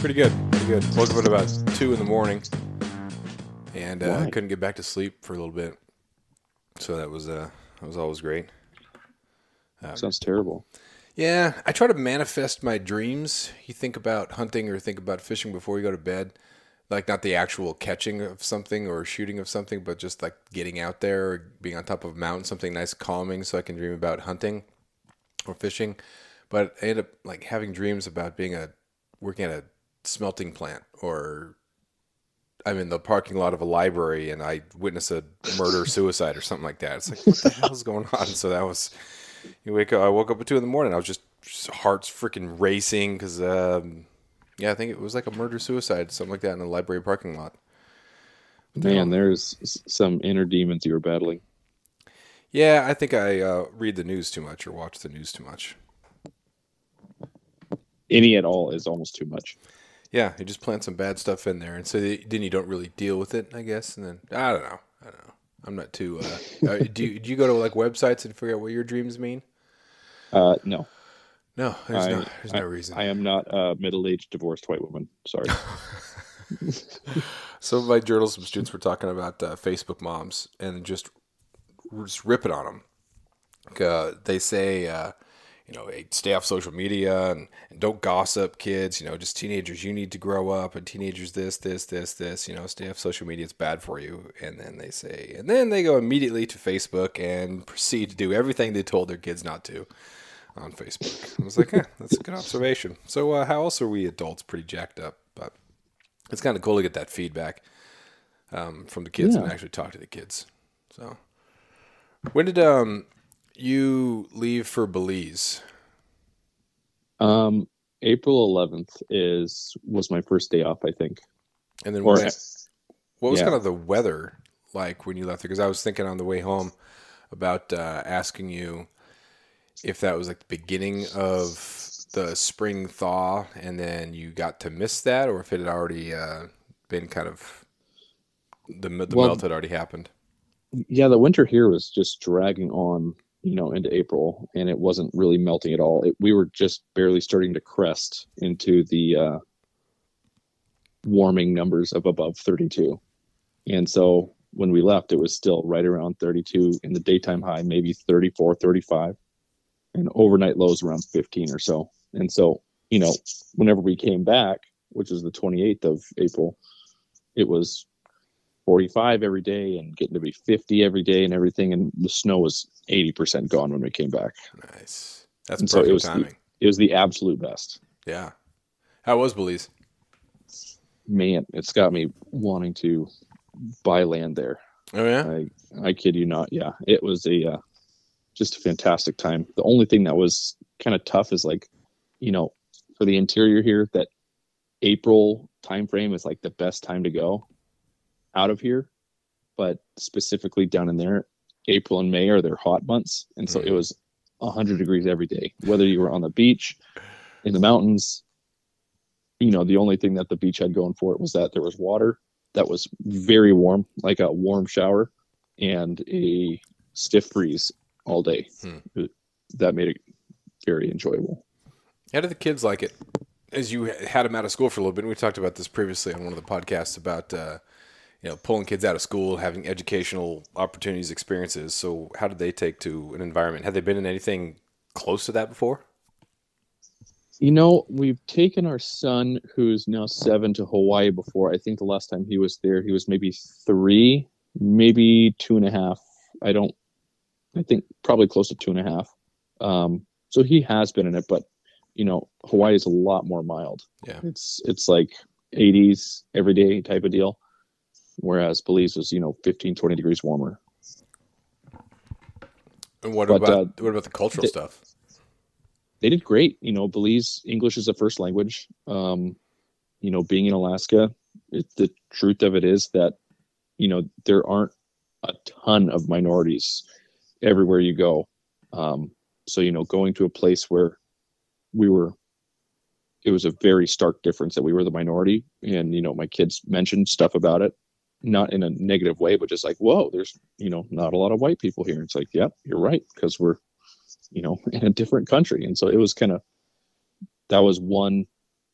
Pretty good. Pretty good. Woke up at about two in the morning, and uh, Why? couldn't get back to sleep for a little bit. So that was uh, that was always great. Sounds terrible. Yeah, I try to manifest my dreams. You think about hunting or think about fishing before you go to bed. Like not the actual catching of something or shooting of something, but just like getting out there or being on top of a mountain, something nice calming so I can dream about hunting or fishing. But I end up like having dreams about being a working at a smelting plant or I'm in the parking lot of a library and I witness a murder suicide or something like that. It's like what the hell is going on? So that was you wake up. I woke up at two in the morning. I was just, just heart's freaking racing because, um, yeah, I think it was like a murder suicide, something like that, in a library parking lot. Man, there's some inner demons you were battling. Yeah, I think I uh, read the news too much or watch the news too much. Any at all is almost too much. Yeah, you just plant some bad stuff in there, and so the- then you don't really deal with it, I guess. And then I don't know. I don't know. I'm not too. Uh, uh, do you, do you go to like websites and figure out what your dreams mean? Uh, no, No, there's I, no. There's I- no reason. I am not a middle-aged divorced white woman. Sorry. Some of my journalism students were talking about uh, Facebook moms and just just ripping on them. Uh, they say, uh, you know, hey, stay off social media and, and don't gossip, kids. You know, just teenagers, you need to grow up, and teenagers, this, this, this, this. You know, stay off social media; it's bad for you. And then they say, and then they go immediately to Facebook and proceed to do everything they told their kids not to on Facebook. I was like, eh, that's a good observation. So, uh, how else are we adults pretty jacked up? But it's kind of cool to get that feedback um, from the kids and actually talk to the kids. So, when did um you leave for Belize? Um, April 11th is was my first day off. I think. And then Or what was yeah. kind of the weather like when you left there? Because I was thinking on the way home about uh, asking you if that was like the beginning of the spring thaw, and then you got to miss that, or if it had already uh, been kind of the the Well- melt had already happened. yeah, the winter here was just dragging on, you know, into April, and it wasn't really melting at all. It, we were just barely starting to crest into the uh, warming numbers of above 32. And so when we left, it was still right around 32 in the daytime high, maybe 34, 35, and overnight lows around 15 or so. And so, you know, whenever we came back, which was the 28th of April, it was 45 every day and getting to be 50 every day and everything. And the snow was 80% gone when we came back. Nice. That's And so it perfect was the- It was the absolute best. Yeah. How was Belize? Man, it's got me wanting to buy land there. Oh yeah. I, I kid you not. Yeah, it was a uh, just a fantastic time. The only thing that was kind of tough is like, you know, for the interior here, that April time frame is like the best time to go out of here. But specifically down in there, April and May are their hot months, and so it Mhm. was hundred degrees every day. Whether you were on the beach, in the mountains, you know, the only thing that the beach had going for it was that there was water that was very warm, like a warm shower, and a stiff breeze all day. Hmm. That made it very enjoyable. How did the kids like it? As you had them out of school for a little bit, and we talked about this previously on one of the podcasts about uh, you know pulling kids out of school, having educational opportunities, experiences. So, how did they take to an environment? Had they been in anything close to that before? You know, we've taken our son, who's now seven, to Hawaii before. I think the last time he was there, he was maybe three, maybe two and a half. I don't, I think probably close to two and a half. Um, so he has been in it, but you know, Hawaii is a lot more mild. Yeah. It's it's like 80s every day type of deal, whereas Belize was you know 15, 20 degrees warmer. And what But, about uh, what about the cultural the- stuff? they did great. You know, Belize English is a first language. Um, you know, being in Alaska, it, the truth of it is that you know there aren't a ton of minorities everywhere you go. Um, so you know, going to a place where we were, it was a very stark difference that we were the minority, and you know, my kids mentioned stuff about it, not in a negative way, but just like, whoa, there's you know, not a lot of white people here. It's like, yep, you're right, because we're you know, in a different country. And so it was kind of that was one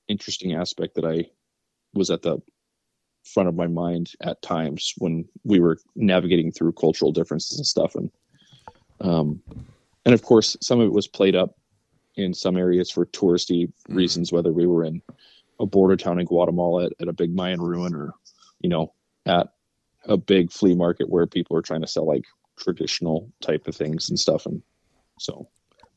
interesting aspect that I was at the front of my mind at times when we were navigating through cultural differences and stuff and um and of course some of it was played up in some areas for touristy Mhm. reasons whether we were in a border town in Guatemala at, at a big Mayan ruin or you know at a big flea market where people are trying to sell like traditional type of things and stuff and so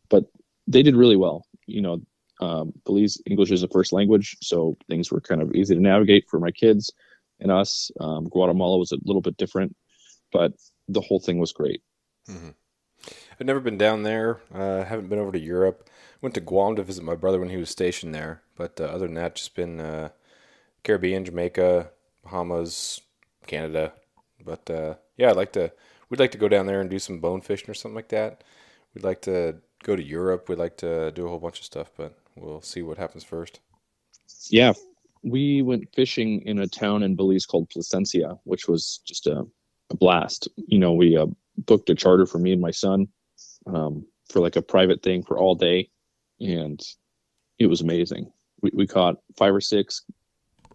but they did really well you know um, Belize English is a first language, so things were kind of easy to navigate for my kids and us. Um, Guatemala was a little bit different, but the whole thing was great. I've never been down there. Uh, haven't been over to Europe. Went to Guam to visit my brother when he was stationed there. But uh, other than that, just been uh, Caribbean, Jamaica, Bahamas, Canada. But uh, yeah, I'd like to. We'd like to go down there and do some bone fishing or something like that. We'd like to go to Europe. We'd like to do a whole bunch of stuff, but we'll see what happens first. Yeah, we went fishing in a town in Belize called Placencia, which was just a, a blast. You know, we uh, booked a charter for me and my son um, for like a private thing for all day, and it was amazing. We, we caught five or six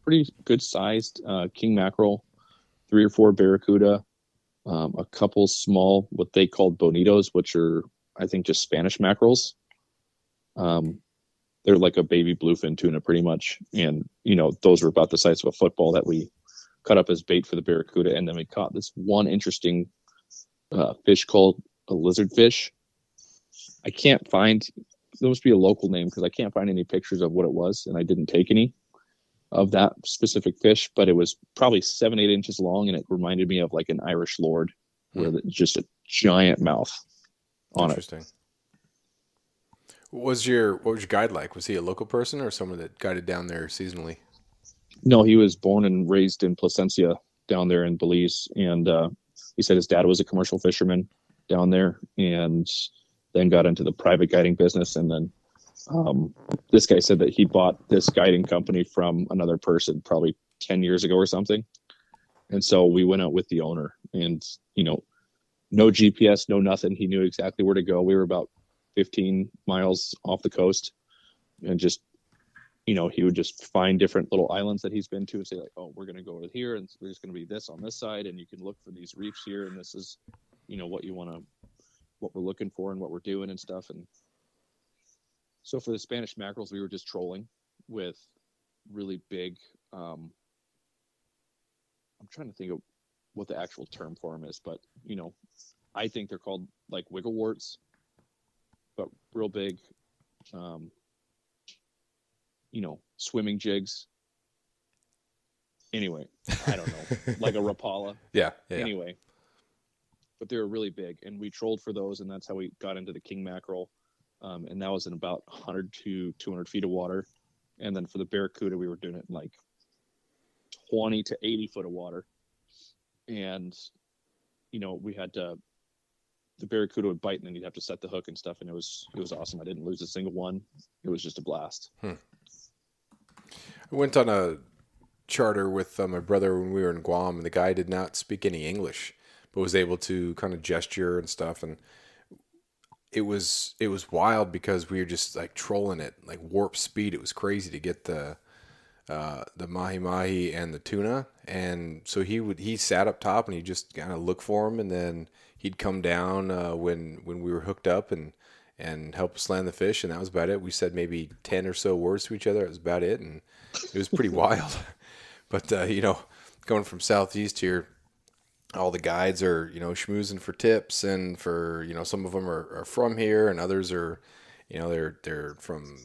pretty good sized uh, king mackerel, three or four barracuda, um, a couple small what they called bonitos, which are I think just Spanish mackerels. Um, they're like a baby bluefin tuna pretty much. And you know those were about the size of a football that we cut up as bait for the barracuda. And then we caught this one interesting uh, fish called a lizard fish. I can't find there must be a local name because i can't find any pictures of what it was and i didn't take any of that specific fish but it was probably seven eight inches long and it reminded me of like an irish lord with just a giant mouth on it Interesting. What was your what was your guide like? Was he a local person or someone that guided down there seasonally? No, he was born and raised in Placencia down there in Belize, and uh, he said his dad was a commercial fisherman down there, and then got into the private guiding business. And then um, this guy said that he bought this guiding company from another person probably ten years ago or something. And so we went out with the owner, and you know, no GPS, no nothing. He knew exactly where to go. We were about 15 miles off the coast, and just you know, he would just find different little islands that he's been to and say like, "Oh, we're going to go over here, and there's going to be this on this side, and you can look for these reefs here, and this is, you know, what you want to, what we're looking for, and what we're doing and stuff." And so for the Spanish mackerels, we were just trolling with really big. Um, I'm trying to think of what the actual term for them is, but you know, I think they're called like wiggle warts, but real big. Um, you know, swimming jigs. Anyway, I don't know, like a Rapala. Yeah, yeah. Anyway, but they were really big, and we trolled for those, and that's how we got into the king mackerel, um, and that was in about 100 to 200 feet of water, and then for the barracuda, we were doing it in like 20 to 80 foot of water, and you know, we had to. The barracuda would bite, and then you'd have to set the hook and stuff, and it was it was awesome. I didn't lose a single one. It was just a blast. I went on a charter with uh, my brother when we were in Guam, and the guy did not speak any English, but was able to kind of gesture and stuff. And it was it was wild because we were just like trolling it, like warp speed. It was crazy to get the uh, the mahi mahi and the tuna. And so he would he sat up top and he just kind of look for him, and then he'd come down uh, when when we were hooked up and and help us land the fish, and that was about it. We said maybe ten or so words to each other. That was about it, and it was pretty wild. But uh, you know, going from southeast here, all the guides are you know schmoozing for tips, and for you know some of them are, are from here, and others are, you know, they're they're from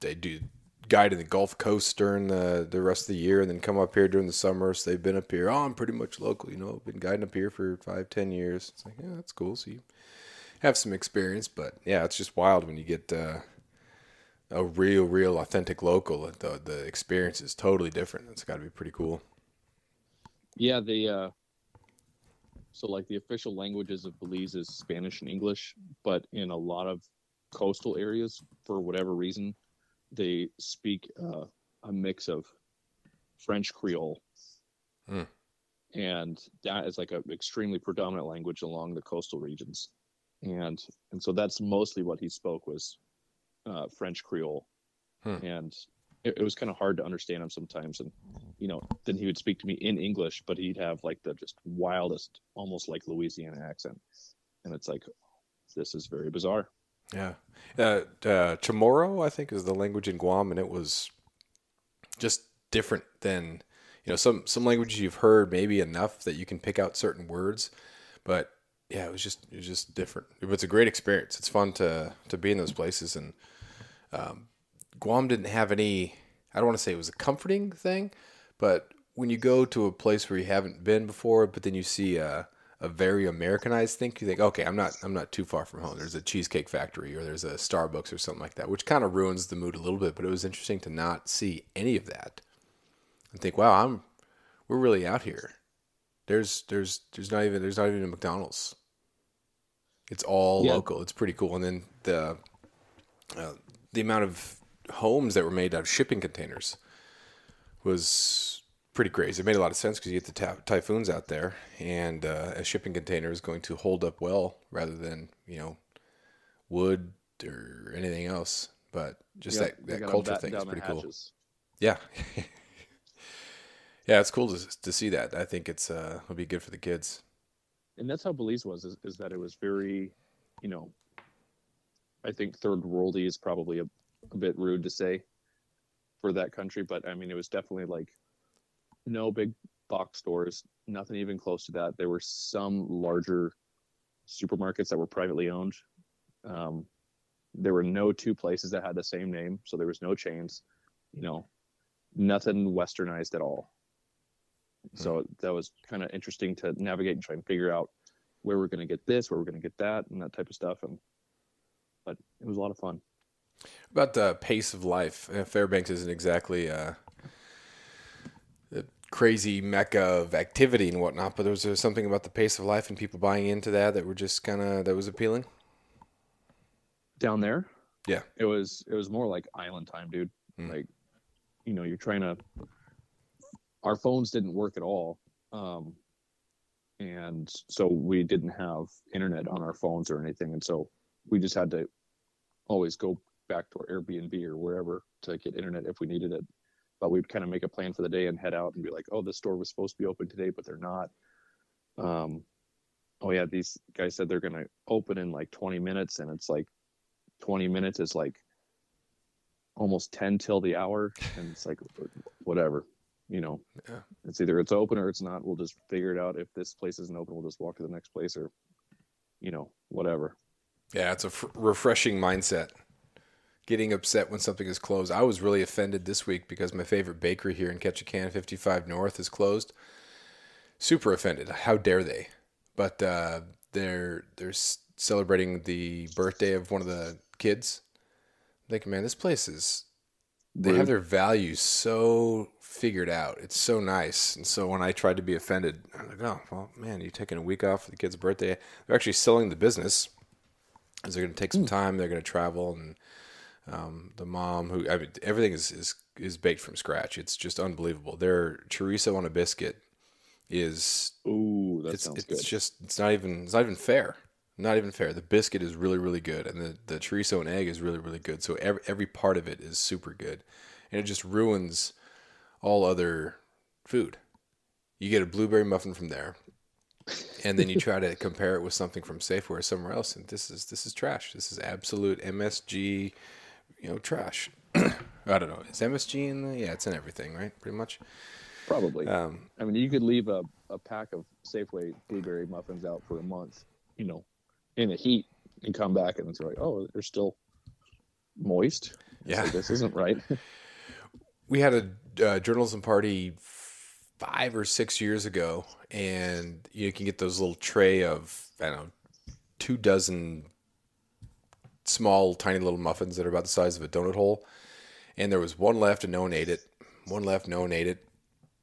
they do guide in the Gulf Coast during the the rest of the year, and then come up here during the summer. So they've been up here. Oh, I'm pretty much local. You know, been guiding up here for five, ten years. It's like yeah, that's cool. So you have some experience, but yeah, it's just wild when you get uh, a real, real authentic local. The the experience is totally different. It's got to be pretty cool. Yeah, the uh so like the official languages of Belize is Spanish and English, but in a lot of coastal areas, for whatever reason, they speak uh, a mix of French Creole, Hmm. and that is like an extremely predominant language along the coastal regions, and and so that's mostly what he spoke was uh, French Creole, Hmm. and it, it was kind of hard to understand him sometimes. And, you know, then he would speak to me in English, but he'd have like the just wildest, almost like Louisiana accent. And it's like, this is very bizarre. Yeah. Uh, uh, Chamorro, I think, is the language in Guam, and it was just different than, you know, some, some languages you've heard maybe enough that you can pick out certain words, but yeah, it was just, it was just different. It was a great experience. It's fun to, to be in those places. And, um, Guam didn't have any, I don't want to say it was a comforting thing, but when you go to a place where you haven't been before, but then you see a, a very Americanized thing, you think, okay, I'm not, I'm not too far from home. There's a cheesecake factory or there's a Starbucks or something like that, which kind of ruins the mood a little bit. But it was interesting to not see any of that and think, wow, I'm, we're really out here. There's, there's, there's not even, there's not even a McDonald's. It's all yeah. local. It's pretty cool. And then the, uh, the amount of homes that were made out of shipping containers was pretty crazy. It made a lot of sense because you get the ta- typhoons out there, and uh, a shipping container is going to hold up well rather than you know wood or anything else. But just that that culture thing is pretty cool. Yeah. yeah, it's cool to, to see that. I think it's uh, it'll be good for the kids. And that's how Belize was. Is, is that it was very, you know, I think third worldy is probably a, a bit rude to say for that country, but I mean, it was definitely like no big box stores, nothing even close to that. There were some larger supermarkets that were privately owned. Um, there were no two places that had the same name, so there was no chains. You know, nothing westernized at all. So hmm. that was kind of interesting to navigate and try and figure out where we're going to get this, where we're going to get that, and that type of stuff. And but it was a lot of fun. About the pace of life, uh, Fairbanks isn't exactly uh, a crazy mecca of activity and whatnot, but there was, there was something about the pace of life and people buying into that that were just kind of that was appealing. Down there, yeah, it was it was more like island time, dude. Mm. Like, you know, you're trying to. Our phones didn't work at all, um, and so we didn't have internet on our phones or anything, and so we just had to always go back to our Airbnb or wherever to get internet if we needed it. But we'd kind of make a plan for the day and head out and be like, oh, the store was supposed to be open today, but they're not. Um, oh yeah, these guys said they're gonna open in like 20 minutes, and it's like 20 minutes is like almost 10 till the hour, and it's like whatever, you know. Yeah. It's either it's open or it's not. We'll just figure it out. If this place isn't open, we'll just walk to the next place, or you know, whatever. Yeah, it's a f- refreshing mindset. Getting upset when something is closed. I was really offended this week because my favorite bakery here in Ketchikan, 55 North, is closed. Super offended. How dare they? But uh, they're they're celebrating the birthday of one of the kids. I'm thinking, man, this place is. They have their values so figured out. It's so nice. And so when I tried to be offended, I'm like, oh, well, man, you're taking a week off for the kid's birthday. They're actually selling the business because they're going to take some hmm. time. They're going to travel, and um, the mom who I mean, everything is, is is baked from scratch. It's just unbelievable. Their chorizo on a biscuit is ooh, that it's, sounds it's good. just it's not even it's not even fair. Not even fair. The biscuit is really really good, and the the chorizo and egg is really really good. So every every part of it is super good, and it just ruins all other food. You get a blueberry muffin from there and then you try to compare it with something from Safeway or somewhere else, and this is this is trash. This is absolute MSG, you know, trash. I don't know. Is MSG in the? Yeah, it's in everything, right? Pretty much. Probably. Um, I mean, you could leave a, a pack of Safeway blueberry muffins out for a month, you know, in the heat, and come back and it's like, oh, they're still moist. yeah, this isn't right. we had a uh, journalism party five or six years ago, and you can get those little tray of I don't know two dozen small, tiny little muffins that are about the size of a donut hole. And there was one left, and no one ate it. One left, no one ate it.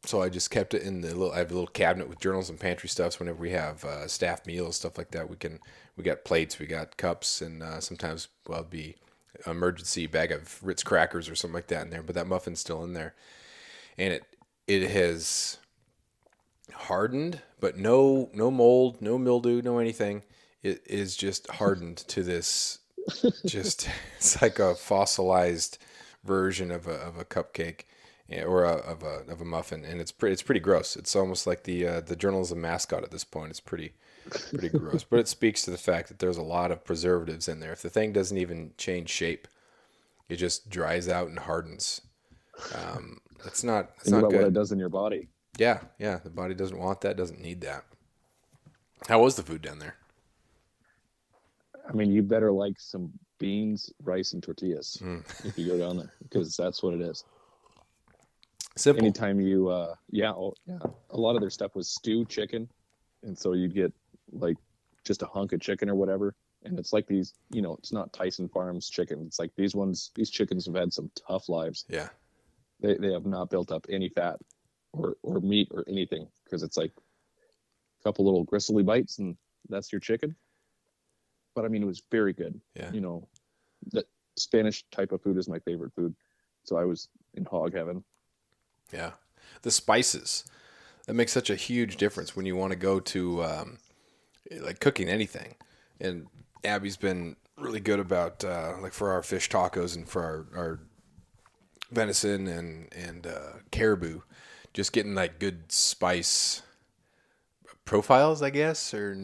So I just kept it in the little. I have a little cabinet with journals and pantry stuffs. Whenever we have uh, staff meals, stuff like that, we can. We got plates, we got cups, and uh, sometimes well, it'd be emergency bag of Ritz crackers or something like that in there. But that muffin's still in there, and it it has hardened, but no no mold, no mildew, no anything. It is just hardened to this just it's like a fossilized version of a of a cupcake eh, or a, of a of a muffin, and it's pretty it's pretty gross. It's almost like the uh, the journalism mascot at this point. It's pretty pretty gross, but it speaks to the fact that there's a lot of preservatives in there. If the thing doesn't even change shape, it just dries out and hardens. Um, that's not that's Think not about good. what it does in your body. Yeah, yeah. The body doesn't want that. Doesn't need that. How was the food down there? I mean, you better like some beans, rice, and tortillas Mm. if you go down there because that's what it is. Simple. Anytime you, uh, yeah, oh, yeah, a lot of their stuff was stew chicken, and so you'd get like just a hunk of chicken or whatever, and it's like these, you know, it's not Tyson Farms chicken. It's like these ones. These chickens have had some tough lives. Yeah. They they have not built up any fat or or meat or anything because it's like a couple little gristly bites and that's your chicken. But I mean, it was very good. Yeah. You know, the Spanish type of food is my favorite food, so I was in hog heaven. Yeah. The spices. That makes such a huge difference when you want to go to um, like cooking anything. And Abby's been really good about uh, like for our fish tacos and for our, our venison and and uh, caribou, just getting like good spice profiles, I guess, or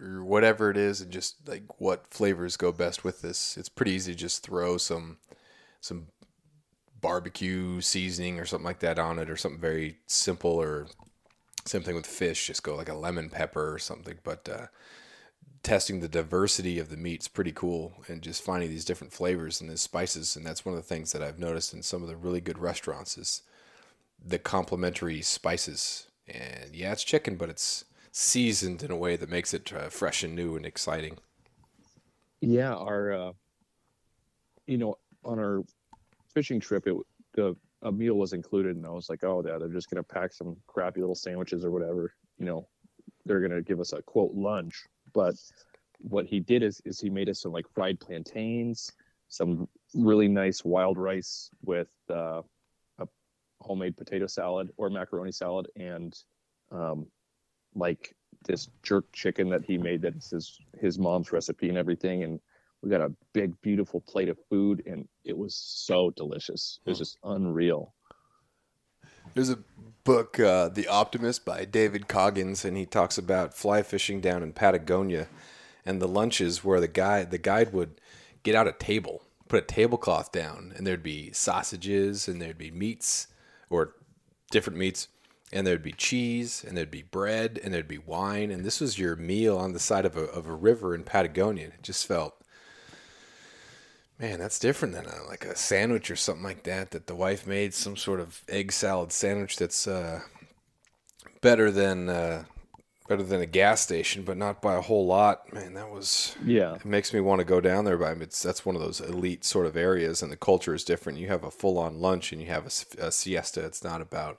or whatever it is, and just like what flavors go best with this. It's pretty easy to just throw some some barbecue seasoning or something like that on it, or something very simple, or same thing with fish. Just go like a lemon pepper or something. But uh, testing the diversity of the meat's pretty cool, and just finding these different flavors and the spices. And that's one of the things that I've noticed in some of the really good restaurants is the complementary spices. And yeah, it's chicken, but it's seasoned in a way that makes it uh, fresh and new and exciting. Yeah, our, uh, you know, on our fishing trip, it the a meal was included, and I was like, oh, yeah, they're just gonna pack some crappy little sandwiches or whatever. You know, they're gonna give us a quote lunch. But what he did is is he made us some like fried plantains, some really nice wild rice with uh, a homemade potato salad or macaroni salad, and um, like this jerk chicken that he made that's his his mom's recipe and everything. And we got a big beautiful plate of food and it was so delicious. It was just unreal. There's a book, uh, The Optimist by David Coggins, and he talks about fly fishing down in Patagonia and the lunches where the guy the guide would get out a table, put a tablecloth down, and there'd be sausages and there'd be meats or different meats, and there'd be cheese and there'd be bread and there'd be wine, and this was your meal on the side of a of a river in Patagonia. It just felt Man, that's different than a, like a sandwich or something like that. That the wife made some sort of egg salad sandwich that's uh, better than uh, better than a gas station, but not by a whole lot. Man, that was yeah it makes me want to go down there. But it's that's one of those elite sort of areas, and the culture is different. You have a full on lunch and you have a siesta. It's not about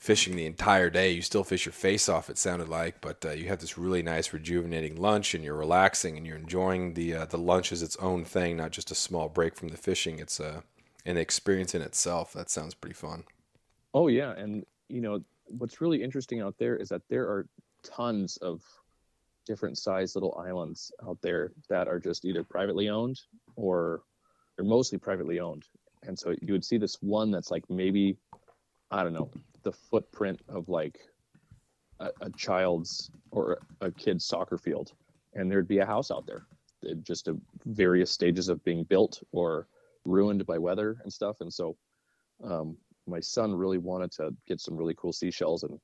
fishing the entire day. You still fish your face off. It sounded like, but uh, you have this really nice rejuvenating lunch, and you're relaxing and you're enjoying the uh, the lunch as its own thing, not just a small break from the fishing. It's a an experience in itself. That sounds pretty fun. oh yeah and you know what's really interesting out there is that there are tons of different sized little islands out there that are just either privately owned or they're mostly privately owned and so you would see this one that's like maybe i don't know the footprint of like a, a child's or a kid's soccer field and there'd be a house out there It just a various stages of being built or ruined by weather and stuff and so um, my son really wanted to get some really cool seashells and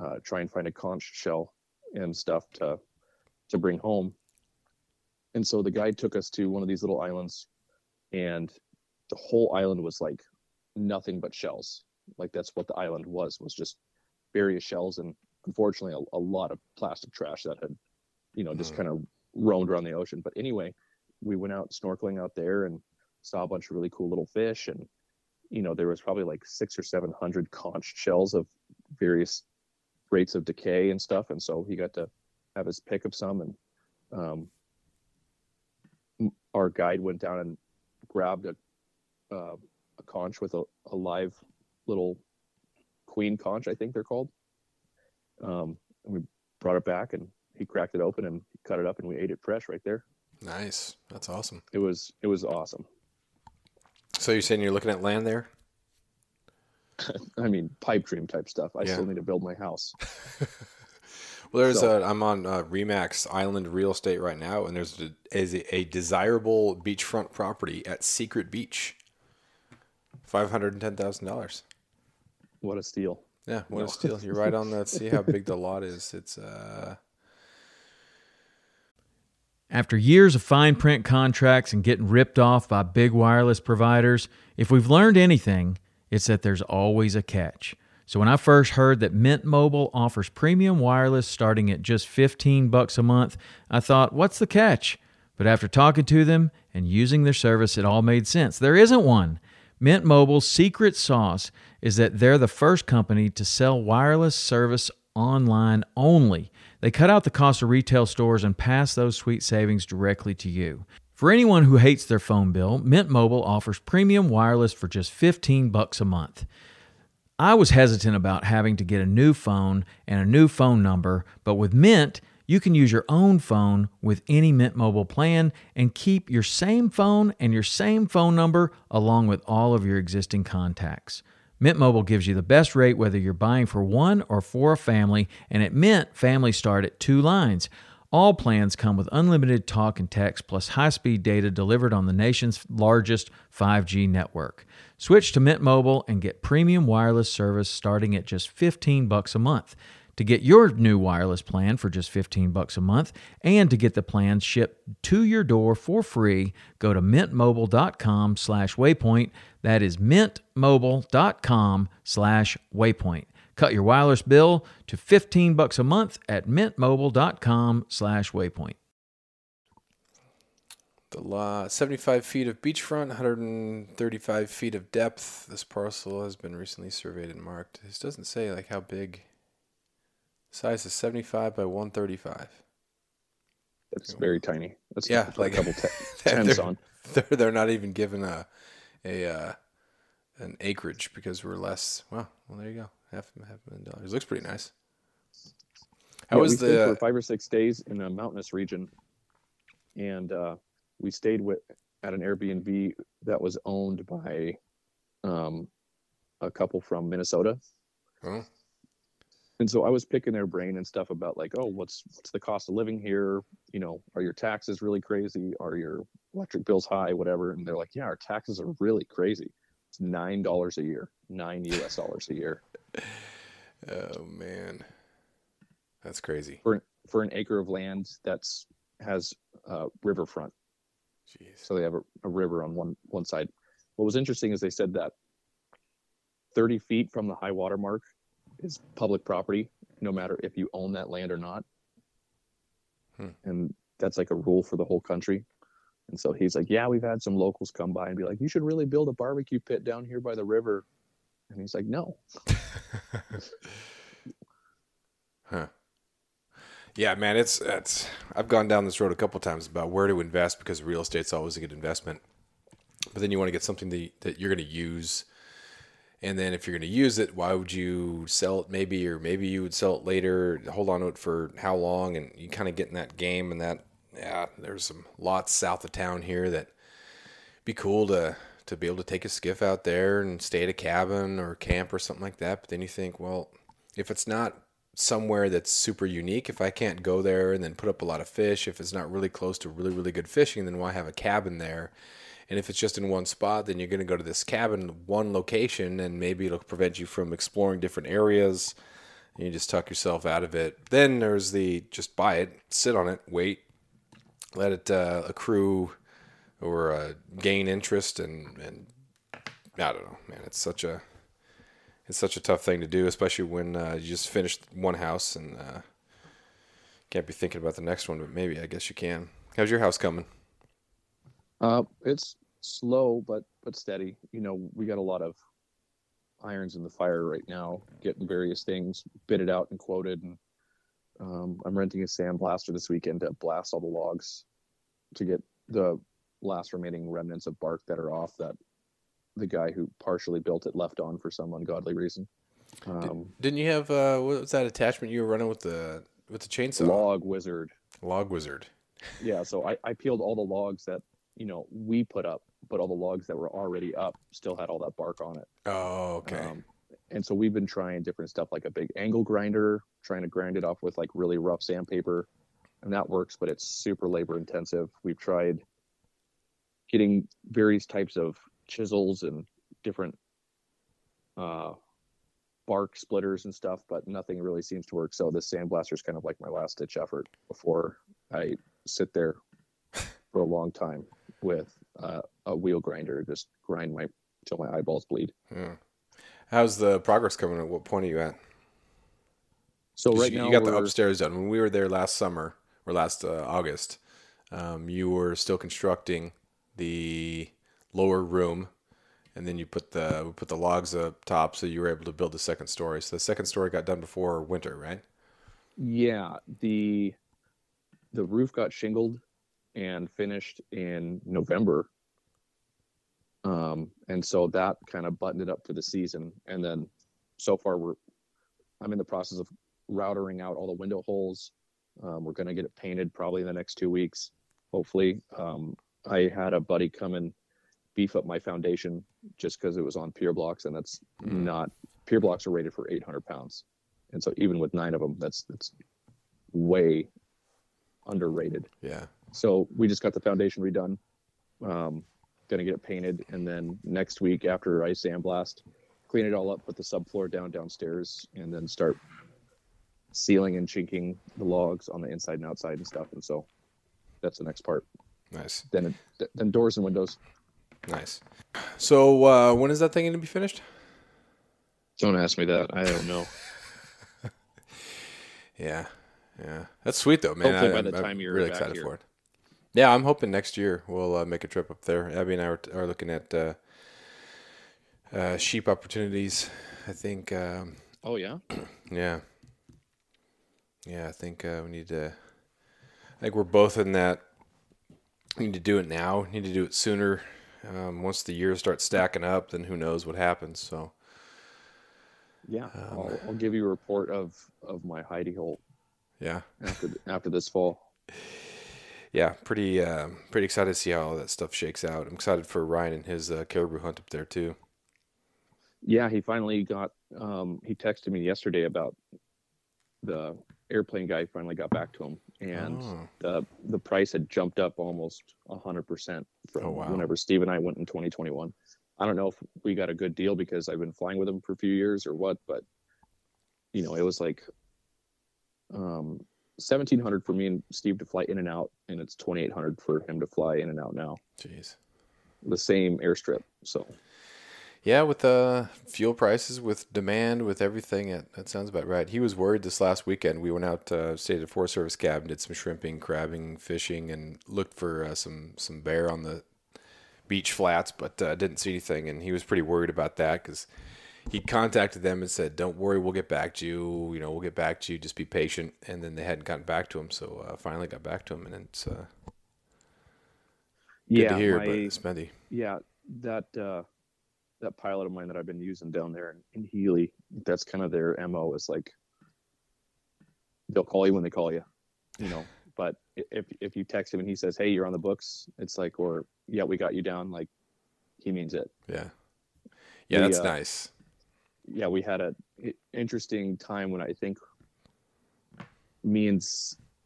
uh, try and find a conch shell and stuff to to bring home. And so the guide took us to one of these little islands, and the whole island was like nothing but shells. Like that's what the island was was just various shells and unfortunately a, a lot of plastic trash that had, you know, just Mm. kind of roamed around the ocean. But anyway, we went out snorkeling out there and saw a bunch of really cool little fish and you know there was probably like six or seven hundred conch shells of various rates of decay and stuff and so he got to have his pick of some and um, our guide went down and grabbed a, uh, a conch with a, a live little queen conch i think they're called um, we brought it back and he cracked it open and cut it up and we ate it fresh right there Nice. That's awesome. it was it was awesome So you're saying you're looking at land there? I mean, pipe dream type stuff. I Yeah. still need to build my house. Well, there's So- a. I'm on uh, Remax Island Real Estate right now, and there's a, is a, a desirable beachfront property at Secret Beach. Five hundred and ten thousand dollars. What a steal! Yeah, what No. a steal! You're right on that. See how big the lot is. It's uh, After years of fine print contracts and getting ripped off by big wireless providers, if we've learned anything, it's that there's always a catch. So when I first heard that Mint Mobile offers premium wireless starting at just 15 bucks a month, I thought, what's the catch? But after talking to them and using their service, it all made sense. There isn't one. Mint Mobile's secret sauce is that they're the first company to sell wireless service online only. They cut out the cost of retail stores and pass those sweet savings directly to you. For anyone who hates their phone bill, Mint Mobile offers premium wireless for just 15 bucks a month. I was hesitant about having to get a new phone and a new phone number, but with Mint, you can use your own phone with any Mint Mobile plan and keep your same phone and your same phone number along with all of your existing contacts. Mint Mobile gives you the best rate whether you're buying for one or for a family, and at Mint, families start at two lines. All plans come with unlimited talk and text plus high speed data delivered on the nation's largest 5G network. Switch to Mint Mobile and get premium wireless service starting at just 15 bucks a month. To get your new wireless plan for just 15 bucks a month and to get the plans shipped to your door for free, go to mintmobile.com slash waypoint. That is mintmobile.com slash waypoint. Cut your wireless bill to 15 bucks a month at mintmobile.com slash waypoint. the law 75 feet of beachfront, 135 feet of depth. This parcel has been recently surveyed and marked. This doesn't say like how big. Size is 75 by 135. That's very tiny. That's Yeah, like- a couple te- They're- tens on. They're they're not even given a a uh, an acreage because we're less. Well, well, there you go. Half half a million dollars. Looks pretty nice. How Yeah, was the? for five or six days in a mountainous region, and uh, we stayed with at an Airbnb that was owned by um, a couple from Minnesota. Oh, And so I was picking their brain and stuff about like, oh, what's what's the cost of living here? You know, are your taxes really crazy? Are your electric bills high? Whatever. And they're like, yeah, our taxes are really crazy. It's nine dollars a year, nine U.S. dollars a year oh man, that's crazy. for for an acre of land that's has uh, riverfront. Jeez. So they have a, a river on one one side. What was interesting is they said that 30 feet from the high water mark is public property, no matter if you own that land or not. Hmm. And that's like a rule for the whole country. And so he's like, Yeah, we've had some locals come by and be like, You should really build a barbecue pit down here by the river. And he's like, No. Huh. Yeah, man, it's it's. I've gone down this road a couple times about where to invest because real estate's always a good investment. But then you want to get something that, that you're going to use, and then if you're going to use it, why would you sell it? Maybe or maybe you would sell it later. Hold on to it for how long? And you kind of get in that game. And that yeah, there's some lots south of town here that be cool to to be able to take a skiff out there and stay at a cabin or camp or something like that. But then you think, well, if it's not somewhere that's super unique, if I can't go there and then put up a lot of fish, if it's not really close to really, really good fishing, then why have a cabin there? And if it's just in one spot, then you're going to go to this cabin, one location, and maybe it'll prevent you from exploring different areas. You just tuck yourself out of it. Then there's the just buy it, sit on it, wait, let it uh, accrue or uh, gain interest, and and I don't know, man. It's such a it's such a tough thing to do, especially when uh, you just finished one house and uh, can't be thinking about the next one. But maybe I guess you can. How's your house coming? Uh, it's slow but but steady. You know, we got a lot of irons in the fire right now, getting various things bitted out and quoted. And um, I'm renting a sandblaster this weekend to blast all the logs to get the last remaining remnants of bark that are off that the guy who partially built it left on for some ungodly reason. Um, Didn't you have uh, what was that attachment you were running with the with the chainsaw? log wizard. Log wizard. Yeah, so I, I peeled all the logs that you know we put up but all the logs that were already up still had all that bark on it. Oh, okay. Um, and so we've been trying different stuff like a big angle grinder, trying to grind it off with like really rough sandpaper, and that works, but it's super labor intensive. We've tried getting various types of chisels and different uh, bark splitters and stuff, but nothing really seems to work. So this sandblaster is kind of like my last ditch effort before I sit there for a long time with uh, a wheel grinder, just grind my till my eyeballs bleed. Yeah. How's the progress coming? At what point are you at? So right you, now you got the upstairs done. When we were there last summer or last uh, August, um, you were still constructing the lower room, and then you put the we put the logs up top, so you were able to build the second story. So the second story got done before winter, right? Yeah, the the roof got shingled and finished in November. Um, and so that kind of buttoned it up for the season. And then so far we're I'm in the process of routering out all the window holes. Um, we're gonna get it painted probably in the next two weeks, hopefully. Um, I had a buddy come and beef up my foundation just because it was on pier blocks, and that's Mm. not pier blocks are rated for 800 pounds, and so even with nine of them, that's that's way underrated. Yeah. So we just got the foundation redone. Um, gonna get it painted, and then next week after I sandblast, clean it all up, put the subfloor down downstairs, and then start sealing and chinking the logs on the inside and outside and stuff. And so that's the next part. Nice. Then it, then doors and windows. Nice. So uh, when is that thing going to be finished? Don't ask me that. I don't know. Yeah, yeah, that's sweet though, man. Hopefully I, by the I'm- time I'm you're really back excited here. for it. Yeah, I'm hoping next year we'll uh, make a trip up there. Abby and I are, are looking at uh, uh, sheep opportunities. I think, um, Oh yeah. yeah, yeah. I think uh, we need to. I think we're both in that. We need to do it now. We Need to do it sooner. Um, once the years start stacking up, then who knows what happens. So Yeah. Um, I'll, I'll give you a report of of my hidey hole yeah, after after this fall. yeah, pretty um, pretty excited to see how all that stuff shakes out. I'm excited for Ryan and his uh, caribou hunt up there too. Yeah, he finally got. Um, he texted me yesterday about the airplane guy. Finally got back to him, and Oh. the the price had jumped up almost hundred percent from Oh, wow. whenever Steve and I went in 2021. I don't know if we got a good deal because I've been flying with him for a few years or what, but you know, it was like um, 1700 for me and Steve to fly in and out, and it's 2800 for him to fly in and out now. Jeez. The same airstrip. So Yeah, with uh, fuel prices, with demand, with everything, it, that sounds about right. He was worried this last weekend. We went out, uh, stayed at a Forest Service cabin, did some shrimping, crabbing, fishing, and looked for uh, some some bear on the beach flats, but uh, didn't see anything. And he was pretty worried about that because he contacted them and said, "Don't worry, we'll get back to you. You know, we'll get back to you. Just be patient." And then they hadn't gotten back to him, so uh, finally got back to him, and it's uh, good yeah, to hear. my- But spendy, yeah that uh that pilot of mine that i've been using down there in, in healy that's kind of their mo is like they'll call you when they call you you know but if if you text him and he says hey you're on the books it's like or yeah we got you down like he means it yeah, yeah, The, that's uh, nice. Yeah we had a i- interesting time when i think me and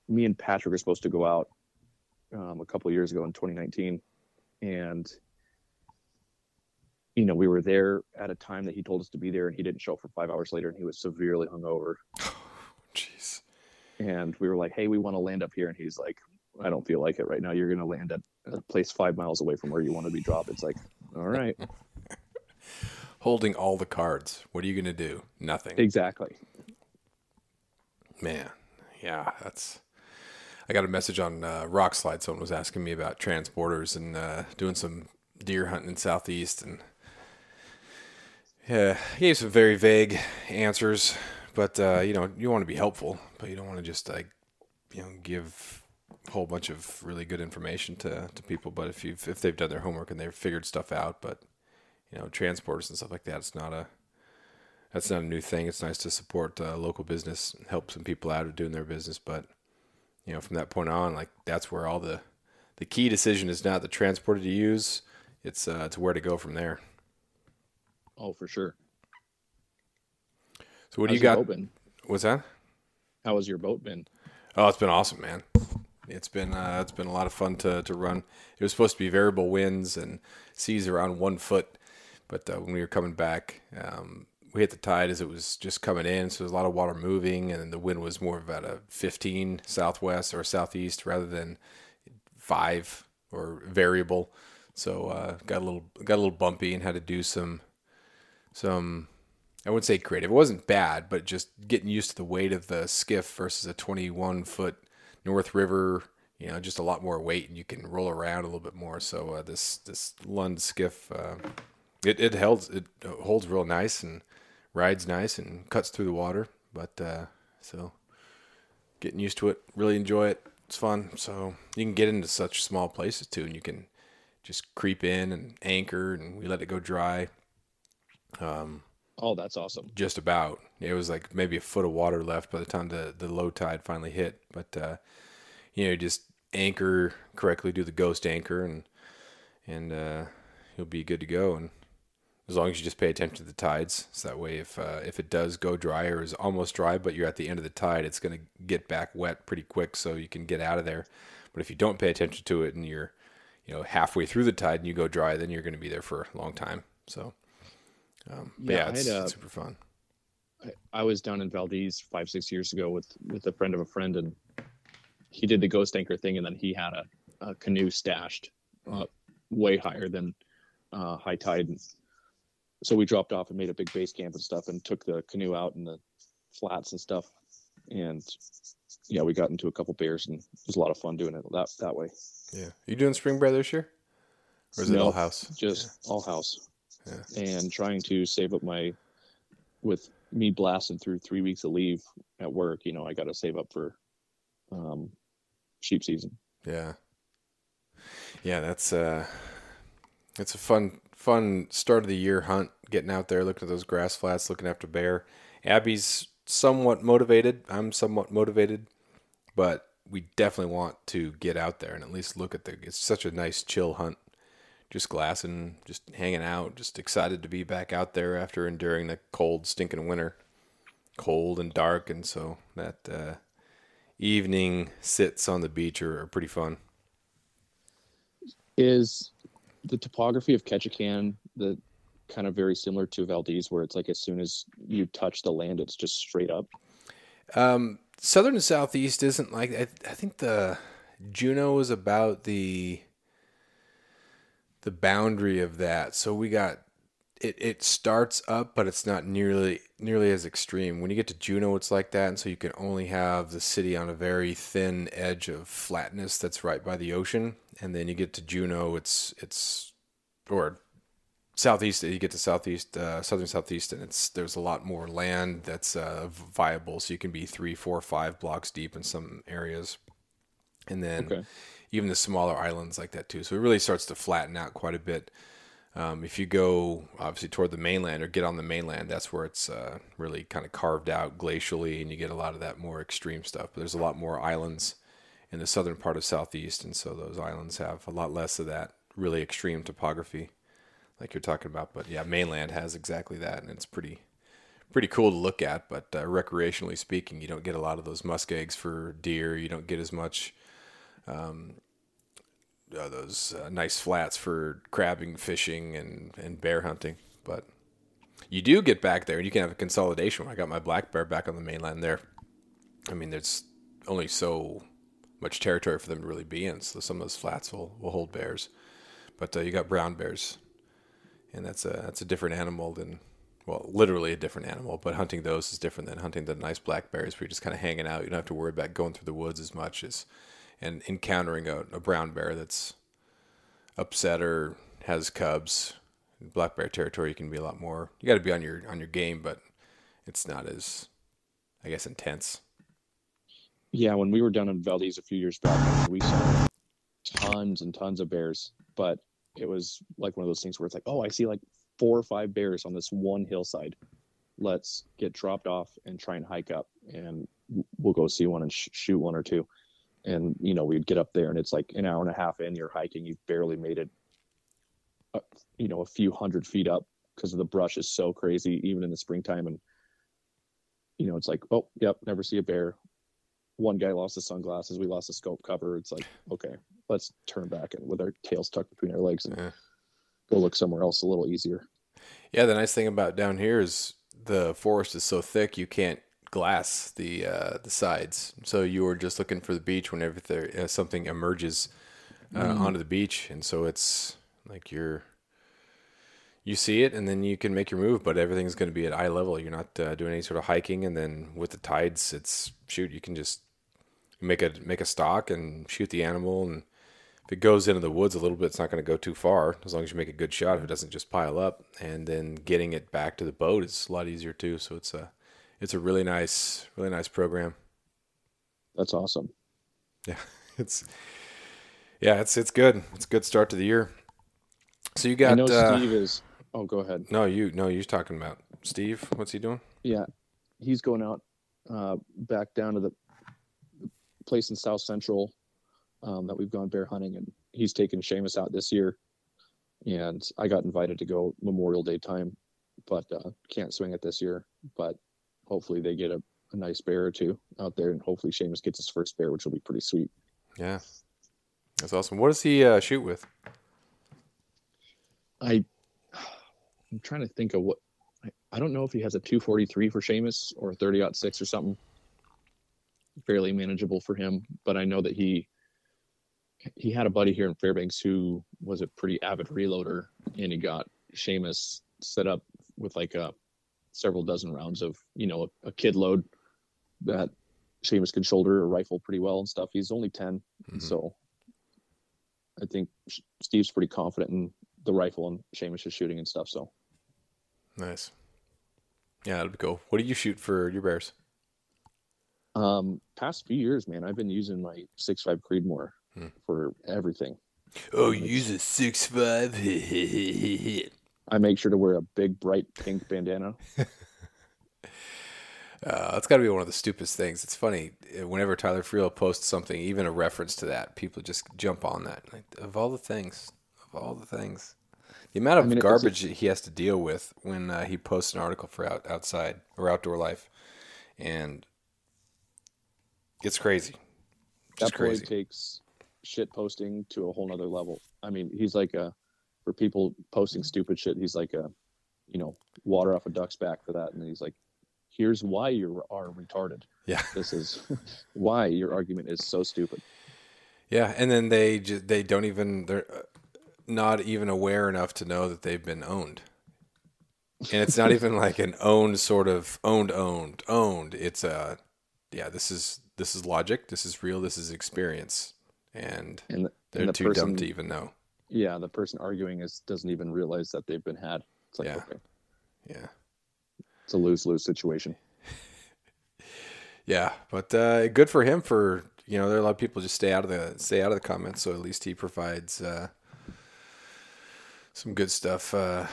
me and patrick were supposed to go out um, a couple of years ago in 2019 and you know we were there at a time that he told us to be there and he didn't show up for five hours later and he was severely hungover. Jeez. and we were like hey we want to land up here. And he's like i don't feel like it right now. You're going to land at a place five miles away from where you want to be dropped. It's like all right holding all the cards. What are you going to do? Nothing. exactly Man, yeah, that's. I got a message on uh, Rokslide. Someone was asking me about transporters and uh, doing some deer hunting in southeast, and yeah, I gave some very vague answers. But uh, you know, you want to be helpful, but you don't want to just like you know give a whole bunch of really good information to, to people. But if you if they've done their homework and they've figured stuff out, but you know, transporters and stuff like that, it's not a that's not a new thing. It's nice to support uh, local business help some people out of doing their business. But you know, from that point on, like that's where all the the key decision is not the transporter to use. it's uh, it's where to go from there. Oh, for sure. So what do you got? What's that? How has your boat been? Oh, it's been awesome, man. It's been uh, it's been a lot of fun to to run. It was supposed to be variable winds and seas around one foot, but uh, when we were coming back, um, we hit the tide as it was just coming in, so there's a lot of water moving, and the wind was more about a 15 southwest or southeast rather than five or variable. So uh, got a little got a little bumpy and had to do some some I wouldn't say creative. It wasn't bad, but just getting used to the weight of the skiff versus a 21 foot North River. You know, just a lot more weight, and you can roll around a little bit more. So uh, this this Lund skiff, uh, it it holds it holds real nice and rides nice and cuts through the water. But uh, so getting used to it, really enjoy it. It's fun. So you can get into such small places too, and you can just creep in and anchor, and we let it go dry Oh, that's awesome. just about. It was like maybe a foot of water left by the time the, the low tide finally hit. But uh, you know, just anchor correctly, do the ghost anchor, and and uh, you'll be good to go. And as long as you just pay attention to the tides, so that way, if uh, if it does go dry or is almost dry, but you're at the end of the tide, it's going to get back wet pretty quick, so you can get out of there. But if you don't pay attention to it and you're you know halfway through the tide and you go dry, then you're going to be there for a long time. So. Um, Yeah, yeah, it's, had, uh, it's super fun. I, I was down in Valdez five, six years ago with with a friend of a friend, and he did the ghost anchor thing, and then he had a, a canoe stashed uh, way higher than uh, high tide. And so we dropped off and made a big base camp and stuff, and took the canoe out in the flats and stuff. And yeah, we got into a couple bears, and it was a lot of fun doing it that that way. Yeah. You doing spring break this year? Or is it No, all house? Just all house. Yeah. And trying to save up my with me blasting through three weeks of leave at work, you know, I gotta save up for um sheep season. Yeah. Yeah, that's uh it's a fun fun start of the year hunt, getting out there, looking at those grass flats, looking after bear. Abby's somewhat motivated. I'm somewhat motivated, but we definitely want to get out there and at least look at the it's such a nice chill hunt. Just glassing, just hanging out, just excited to be back out there after enduring the cold, stinking winter. Cold and dark, and so that uh, evening sits on the beach are, are pretty fun. Is the topography of Ketchikan the kind of very similar to Valdez where it's like as soon as you touch the land it's just straight up? Um, southern and southeast isn't like I, I think the Juneau is about the the boundary of that. So we got it. It starts up, but it's not nearly nearly as extreme. When you get to Juneau, it's like that, and so you can only have the city on a very thin edge of flatness that's right by the ocean. And then you get to Juneau, it's it's or southeast you get to southeast uh, southern southeast and it's there's a lot more land that's uh, viable so you can be three four five blocks deep in some areas. And then Okay. even the smaller islands like that too. So it really starts to flatten out quite a bit. Um, if you go obviously toward the mainland or get on the mainland that's where it's uh, really kind of carved out glacially and you get a lot of that more extreme stuff. But there's a lot more islands in the southern part of southeast and so those islands have a lot less of that really extreme topography like you're talking about. But yeah, mainland has exactly that, and it's pretty pretty cool to look at. But uh, recreationally speaking, you don't get a lot of those muskegs for deer. You don't get as much um, uh, those uh, nice flats for crabbing, fishing, and and bear hunting. But you do get back there, and you can have a consolidation. When I got my black bear back on the mainland there, I mean, there's only so much territory for them to really be in. So some of those flats will, will hold bears. But uh, you got brown bears, and that's a that's a different animal than well, literally a different animal. But hunting those is different than hunting the nice black bears, where you're just kind of hanging out. You don't have to worry about going through the woods as much as and encountering a, a brown bear that's upset or has cubs. In black bear territory, you can be a lot more. You got to be on your on your game, but it's not as, I guess, intense. Yeah, when we were down in Valdez a few years back, we saw tons and tons of bears, but it was like one of those things where it's like, oh, I see like four or five bears on this one hillside. Let's get dropped off and try and hike up, and we'll go see one and sh- shoot one or two. And you know, we'd get up there, and it's like an hour and a half in, you're hiking, you've barely made it uh, you know, a few hundred feet up because the brush is so crazy, even in the springtime. And, you know, it's like, oh, yep, never see a bear. One guy lost his sunglasses. We lost the scope cover. It's like, okay, let's turn back and with our tails tucked between our legs and Yeah. go look somewhere else a little easier. Yeah, the nice thing about down here is the forest is so thick you can't glass the uh, the sides. So you were just looking for the beach whenever there uh, something emerges uh, onto the beach, and so it's like you're you see it and then you can make your move, but everything's going to be at eye level. You're not uh, doing any sort of hiking, and then with the tides, it's shoot. You can just make a make a stalk and shoot the animal and if it goes into the woods a little bit, it's not going to go too far as long as you make a good shot. If it doesn't just pile up, and then getting it back to the boat is a lot easier too. So it's a it's a really nice really nice program. That's awesome. Yeah, it's yeah it's it's good. It's a good start to the year. So you got I know uh, Steve is. Oh, go ahead. no you no you're talking about Steve. What's he doing? Yeah, he's going out uh, back down to the place in South Central um, that we've gone bear hunting, and he's taking Seamus out this year. And I got invited to go Memorial Day time, but uh, can't swing it this year. But hopefully they get a, a nice bear or two out there, and hopefully Seamus gets his first bear, which will be pretty sweet. Yeah, that's awesome. What does he uh, shoot with? I I'm trying to think of what I, I don't know if he has a 243 for Seamus or a 30 six or something. Fairly manageable for him, but I know that he he had a buddy here in Fairbanks who was a pretty avid reloader, and he got Seamus set up with like a several dozen rounds of you know a, a kid load that Seamus can shoulder a rifle pretty well and stuff. He's only 10, Mhm. so I think Steve's pretty confident in the rifle and Seamus is shooting and stuff. So Nice. Yeah, that'd be cool. What do you shoot for your bears? Um, past few years, man, I've been using my six five Creedmoor Hmm. for everything. Oh, you use a six five. I make sure to wear a big bright pink bandana. Uh, that's got to be one of the stupidest things. It's funny uh, whenever Tyler Freel posts something, even a reference to that, people just jump on that. Like of all the things, of all the things, the amount of I mean, it's a- garbage he has to deal with when uh, he posts an article for out, outside or outdoor life, and it's crazy. Just that boy crazy. takes shit posting to a whole nother level. I mean, he's like a for people posting stupid shit. He's like a, you know, water off a duck's back for that, and he's like, here's why you are retarded. Yeah. This is why your argument is so stupid. Yeah, and then they just they don't even they're not even aware enough to know that they've been owned. And it's not even like an owned sort of owned owned owned. It's a yeah, this is this is logic, this is real, this is experience. And And, the- they're and the too dumb person, to even know. yeah, the person arguing is doesn't even realize that they've been had. It's like Yeah. okay, Yeah. it's a lose lose situation. Yeah, but uh, good for him for you know there are a lot of people just stay out of the stay out of the comments, so at least he provides uh, some good stuff, uh,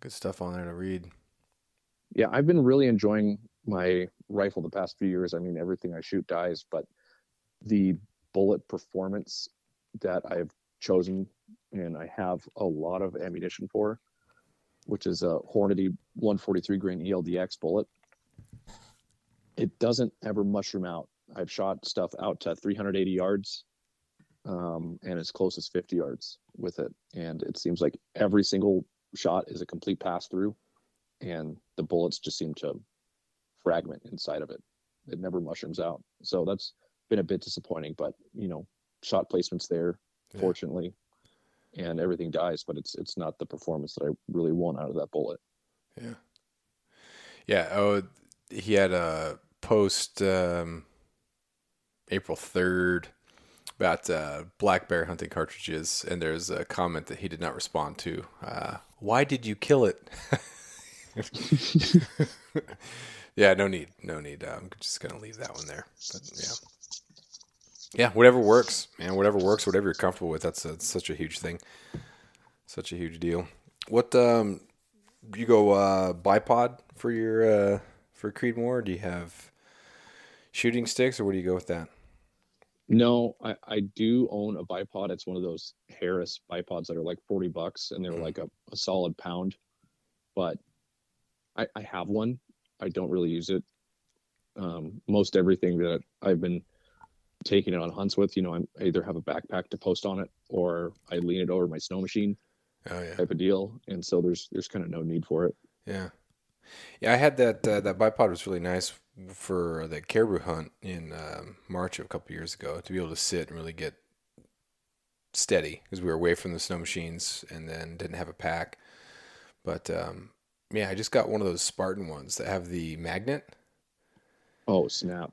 good stuff on there to read. Yeah, I've been really enjoying my rifle the past few years. I mean, everything I shoot dies, but the bullet performance that I've chosen and I have a lot of ammunition for, which is a Hornady 143 grain ELDX bullet. It doesn't ever mushroom out. I've shot stuff out to 380 yards um, and as close as 50 yards with it. And it seems like every single shot is a complete pass through and the bullets just seem to fragment inside of it. It never mushrooms out. So that's been a bit disappointing, but you know, shot placement's there, Yeah. fortunately, and everything dies, but it's it's not the performance that I really want out of that bullet. Yeah. Yeah. Oh, he had a post um, April 3rd about uh, black bear hunting cartridges, and there's a comment that he did not respond to. Uh, Why did you kill it? yeah, no need. No need. I'm just to leave that one there. But yeah. Yeah, whatever works, man. Whatever works, whatever you're comfortable with. That's, that's such a huge thing. Such a huge deal. What um, you go uh, bipod for your uh, for Creedmoor? Do you have shooting sticks, or where do you go with that? No, I, I do own a bipod. It's one of those Harris bipods that are like 40 bucks and they're Mhm. like a, a solid pound. But I, I have one. I don't really use it. Um, most everything that I've been taking it on hunts with, you know, I'm, I either have a backpack to post on it or I lean it over my snow machine Oh yeah. type of deal. And so there's there's kind of no need for it. Yeah, yeah. I had that. Uh, that bipod was really nice for the caribou hunt in um, March of a couple years ago to be able to sit and really get steady because we were away from the snow machines and then didn't have a pack. But um, yeah, I just got one of those Spartan ones that have the magnet. Oh snap!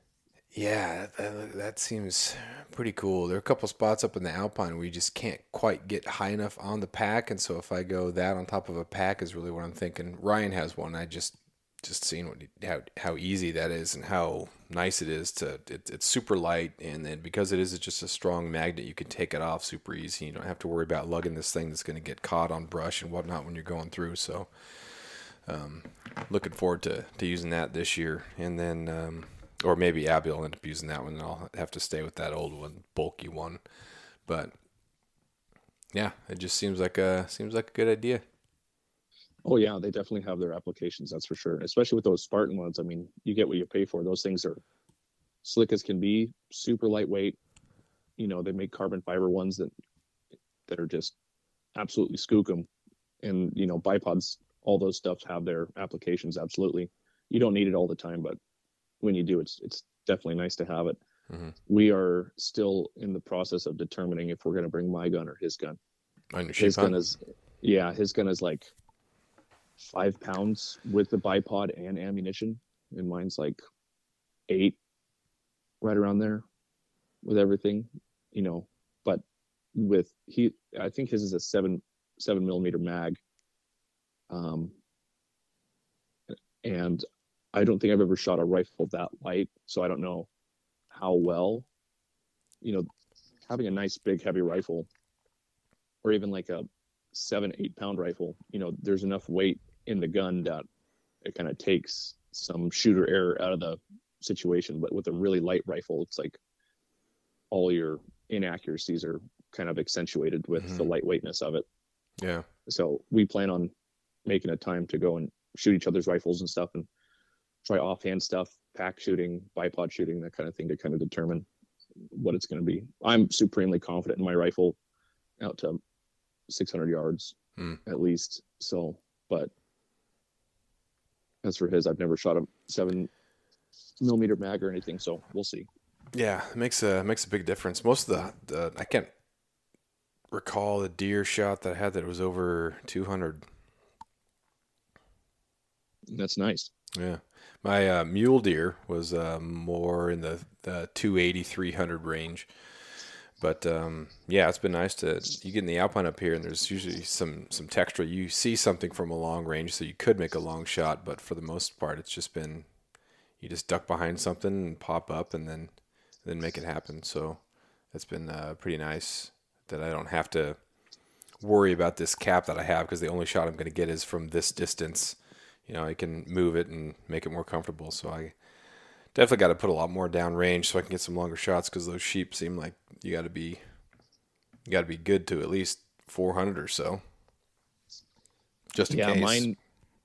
Yeah, that, that seems pretty cool. There are a couple spots up in the Alpine where you just can't quite get high enough on the pack, and so if I go that on top of a pack is really what I'm thinking. Ryan has one. I just just seeing what how how easy that is and how nice it is to. It, it's super light, and then because it is just a strong magnet, you can take it off super easy. You don't have to worry about lugging this thing that's going to get caught on brush and whatnot when you're going through. So. Um, looking forward to, to using that this year, and then um, or maybe Abby will end up using that one, and I'll have to stay with that old one, bulky one. But yeah, it just seems like a seems like a good idea. Oh yeah, they definitely have their applications. That's for sure. Especially with those Spartan ones. I mean, you get what you pay for. Those things are slick as can be, super lightweight. You know, they make carbon fiber ones that that are just absolutely skookum. And you know, bipods, all those stuffs have their applications. Absolutely, you don't need it all the time, but when you do, it's it's definitely nice to have it. Mhm. We are still in the process of determining if we're going to bring my gun or his gun On your his gun is yeah his gun is like five pounds with the bipod and ammunition and mine's like eight right around there with everything you know but with he i think his is a seven seven millimeter mag um and i don't think i've ever shot a rifle that light so i don't know how well you know having a nice big heavy rifle or even like a seven eight pound rifle you know there's enough weight in the gun that it kind of takes some shooter error out of the situation. But with a really light rifle it's like all your inaccuracies are kind of accentuated with the mm-hmm. lightweightness of it. Yeah, so we plan on making a time to go and shoot each other's rifles and stuff and try offhand stuff pack shooting bipod shooting that kind of thing to kind of determine what it's going to be. I'm supremely confident in my rifle out to 600 yards Hmm. at least so but as for his i've never shot a seven millimeter mag or anything so we'll see yeah, it makes a makes a big difference. Most of the, the I can't recall the deer shot that I had that was over two hundred. that's nice Yeah. My uh, mule deer was uh, more in the, the 280, 300 range. But um, yeah, it's been nice to you get in the alpine up here, and there's usually some some texture. You see something from a long range, so you could make a long shot. But for the most part, it's just been you just duck behind something and pop up, and then then make it happen. So it's been uh, pretty nice that I don't have to worry about this cap that I have because the only shot I'm going to get is from this distance you know, I can move it and make it more comfortable. So I definitely got to put a lot more down range so I can get some longer shots because those sheep seem like you got to be you got to be good to at least 400 or so. Just in yeah case. mine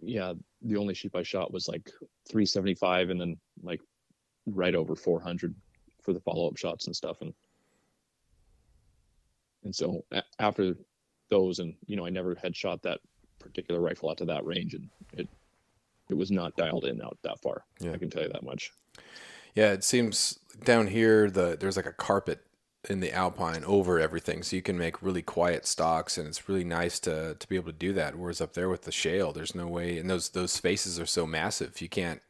yeah the only sheep i shot was like 375 and then like right over 400 for the follow-up shots and stuff and and so a- after those and you know i never had shot that particular rifle out to that range and it it was not dialed in out that far Yeah. i can tell you that much Yeah, it seems down here the there's like a carpet in the alpine over everything, so you can make really quiet stalks, and it's really nice to to be able to do that. Whereas up there with the shale, there's no way, and those those spaces are so massive, you can't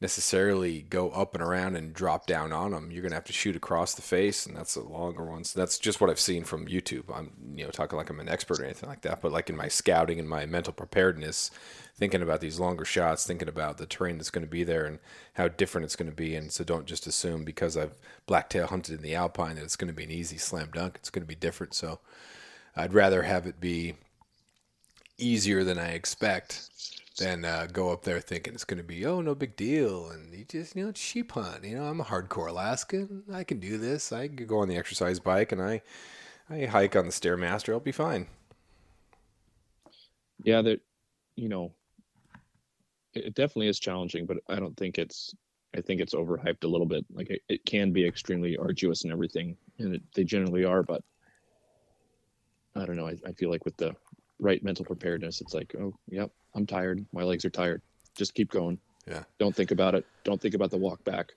necessarily go up and around and drop down on them. You're gonna have to shoot across the face, and that's a longer one. So that's just what I've seen from YouTube. I'm you know talking like I'm an expert or anything like that, but like in my scouting and my mental preparedness, thinking about these longer shots, thinking about the terrain that's going to be there and how different it's going to be. And so don't just assume because I've blacktail hunted in the alpine that it's going to be an easy slam dunk. It's going to be different. So I'd rather have it be easier than I expect than uh, go up there thinking it's going to be oh no big deal and you just you know sheep hunt you know i'm a hardcore alaskan i can do this i can go on the exercise bike and i i hike on the stairmaster i'll be fine yeah that you know it definitely is challenging but i don't think it's i think it's overhyped a little bit. Like it, it can be extremely arduous and everything and it, they generally are but i don't know. I, I feel like with the right mental preparedness it's like oh yep i'm tired. My legs are tired. Just keep going. Yeah. Don't think about it. Don't think about the walk back.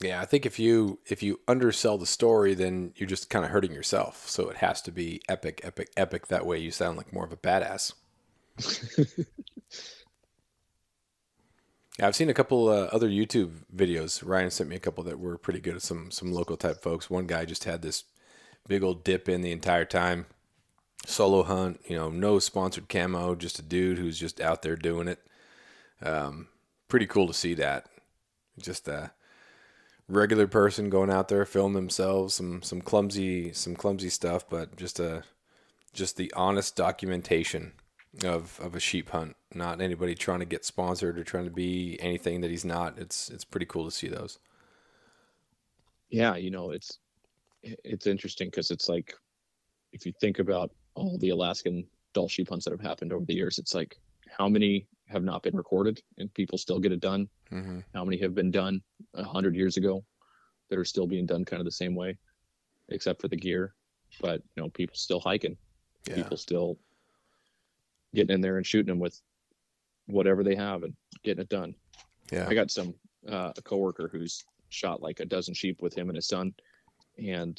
Yeah i think if you if you undersell the story then you're just kind of hurting yourself. So it has to be epic epic epic that way. You sound like more of a badass yeah, I've seen a couple uh, other YouTube videos. Ryan sent me a couple that were pretty good. Some some local type folks. One guy just had this big old dip in the entire time solo hunt, you know, no sponsored camo, just a dude who's just out there doing it. Um, pretty cool to see that. Just a regular person going out there, filming themselves, some some clumsy some clumsy stuff, but just a just the honest documentation of of a sheep hunt. Not anybody trying to get sponsored or trying to be anything that he's not. It's it's pretty cool to see those. Yeah, you know, it's it's interesting because it's like if you think about all the Alaskan Dall sheep hunts that have happened over the years, it's like how many have not been recorded and people still get it done? Mm-hmm. How many have been done a hundred years ago that are still being done kind of the same way, except for the gear? But you know, people still hiking, yeah. people still getting in there and shooting them with whatever they have and getting it done. Yeah, I got some uh, a coworker who's shot like a dozen sheep with him and his son, and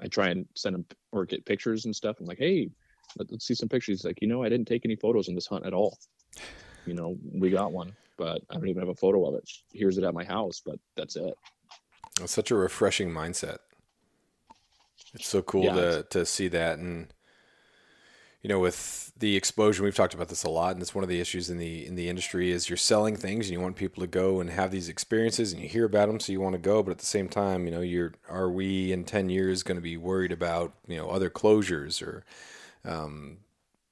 I try and send him or get pictures and stuff. I'm like, hey, let, us see some pictures. He's like, you know, I didn't take any photos in this hunt at all. You know, we got one, but I don't even have a photo of it. Here's it at my house, but that's it. It's such a refreshing mindset. It's so cool yeah, to to see that and you know, with the explosion, we've talked about this a lot, and it's one of the issues in the in the industry is you're selling things and you want people to go and have these experiences, and you hear about them, so you want to go, but at the same time, you know, you're are we in ten years going to be worried about you know other closures or, um,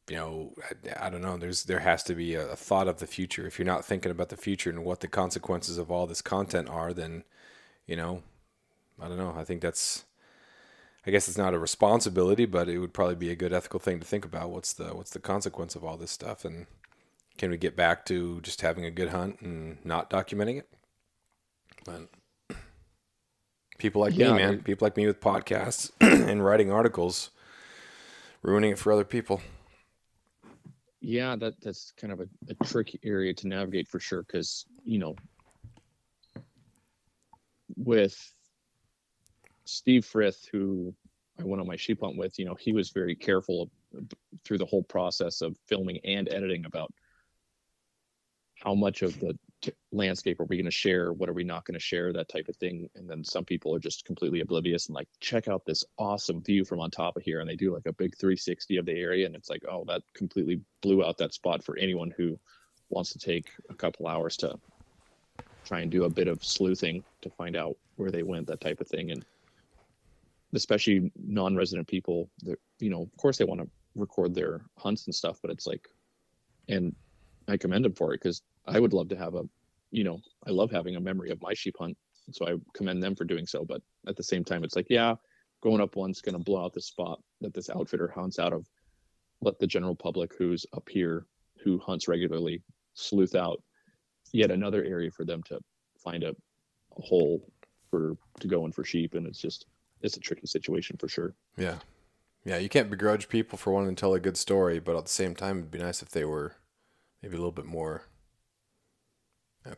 you know, I, I, don't know. There's there has to be a, a thought of the future. If you're not thinking about the future and what the consequences of all this content are, then, you know, I don't know. I think that's I guess it's not a responsibility, but it would probably be a good ethical thing to think about. What's the what's the consequence of all this stuff, and can we get back to just having a good hunt and not documenting it? But people like yeah, me, man, people like me with podcasts and writing articles, ruining it for other people. Yeah, that that's kind of a, a tricky area to navigate for sure, because you know, with Steve Frith, who I went on my sheep hunt with, you know, he was very careful through the whole process of filming and editing about how much of the t- landscape are we going to share, what are we not going to share, that type of thing. And then some people are just completely oblivious and like, check out this awesome view from on top of here, and they do like a big 360 of the area, and it's like, oh, that completely blew out that spot for anyone who wants to take a couple hours to try and do a bit of sleuthing to find out where they went, that type of thing, and especially non-resident people that you know of course they want to record their hunts and stuff but it's like and i commend them for it because i would love to have a you know i love having a memory of my sheep hunt so i commend them for doing so but at the same time it's like yeah going up one's going to blow out the spot that this outfitter hunts out of let the general public who's up here who hunts regularly sleuth out yet another area for them to find a, a hole for to go in for sheep and it's just it's a tricky situation for sure. Yeah. Yeah, you can't begrudge people for wanting to tell a good story, but at the same time, it'd be nice if they were maybe a little bit more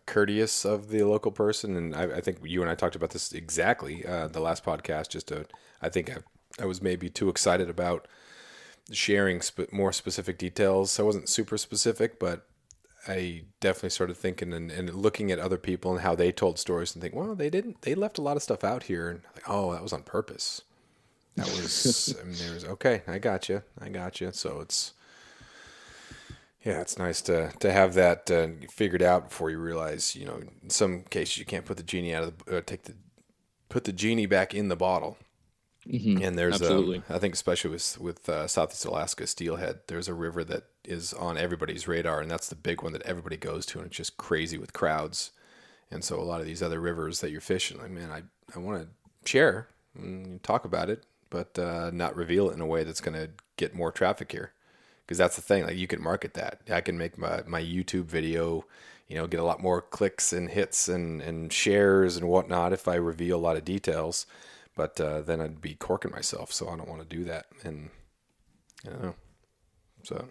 courteous of the local person. And I, I, think you and I talked about this exactly uh, the last podcast. Just to, I think I, I was maybe too excited about sharing sp- more specific details. I wasn't super specific, but I definitely started thinking and, and looking at other people and how they told stories and think, well, they didn't, they left a lot of stuff out here. And like, oh, that was on purpose. That was, I mean, there was, okay, I got you. I got you. So it's, yeah, it's nice to, to have that uh, figured out before you realize, you know, in some cases you can't put the genie out of the, uh, take the, put the genie back in the bottle. Mhm. And there's Absolutely. um, I think especially with with uh, Southeast Alaska Steelhead, there's a river that is on everybody's radar, and that's the big one that everybody goes to, and it's just crazy with crowds. And so a lot of these other rivers that you're fishing, like man, I I want to share and talk about it, but uh, not reveal it in a way that's going to get more traffic here, because that's the thing. Like you can market that. I can make my my YouTube video. You know, get a lot more clicks and hits and, and shares and whatnot if I reveal a lot of details but uh, then I'd be corking myself, so I don't want to do that. And I don't know. So,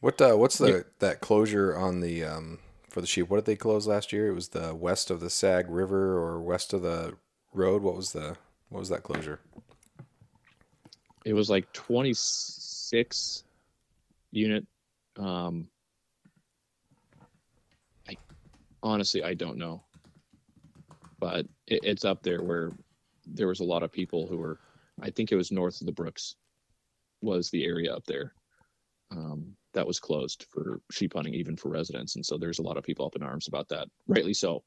what uh, what's the that closure on the um, for the sheep? What did they close last year? It was the west of the Sag River or west of the road. What was the what was that closure? It was like 26 unit. Um, I honestly I don't know, but it, it's up there where there was a lot of people who were. I think it was north of the Brooks, was the area up there. Um, that was closed for sheep hunting, even for residents, and so there's a lot of people up in arms about that. Rightly so.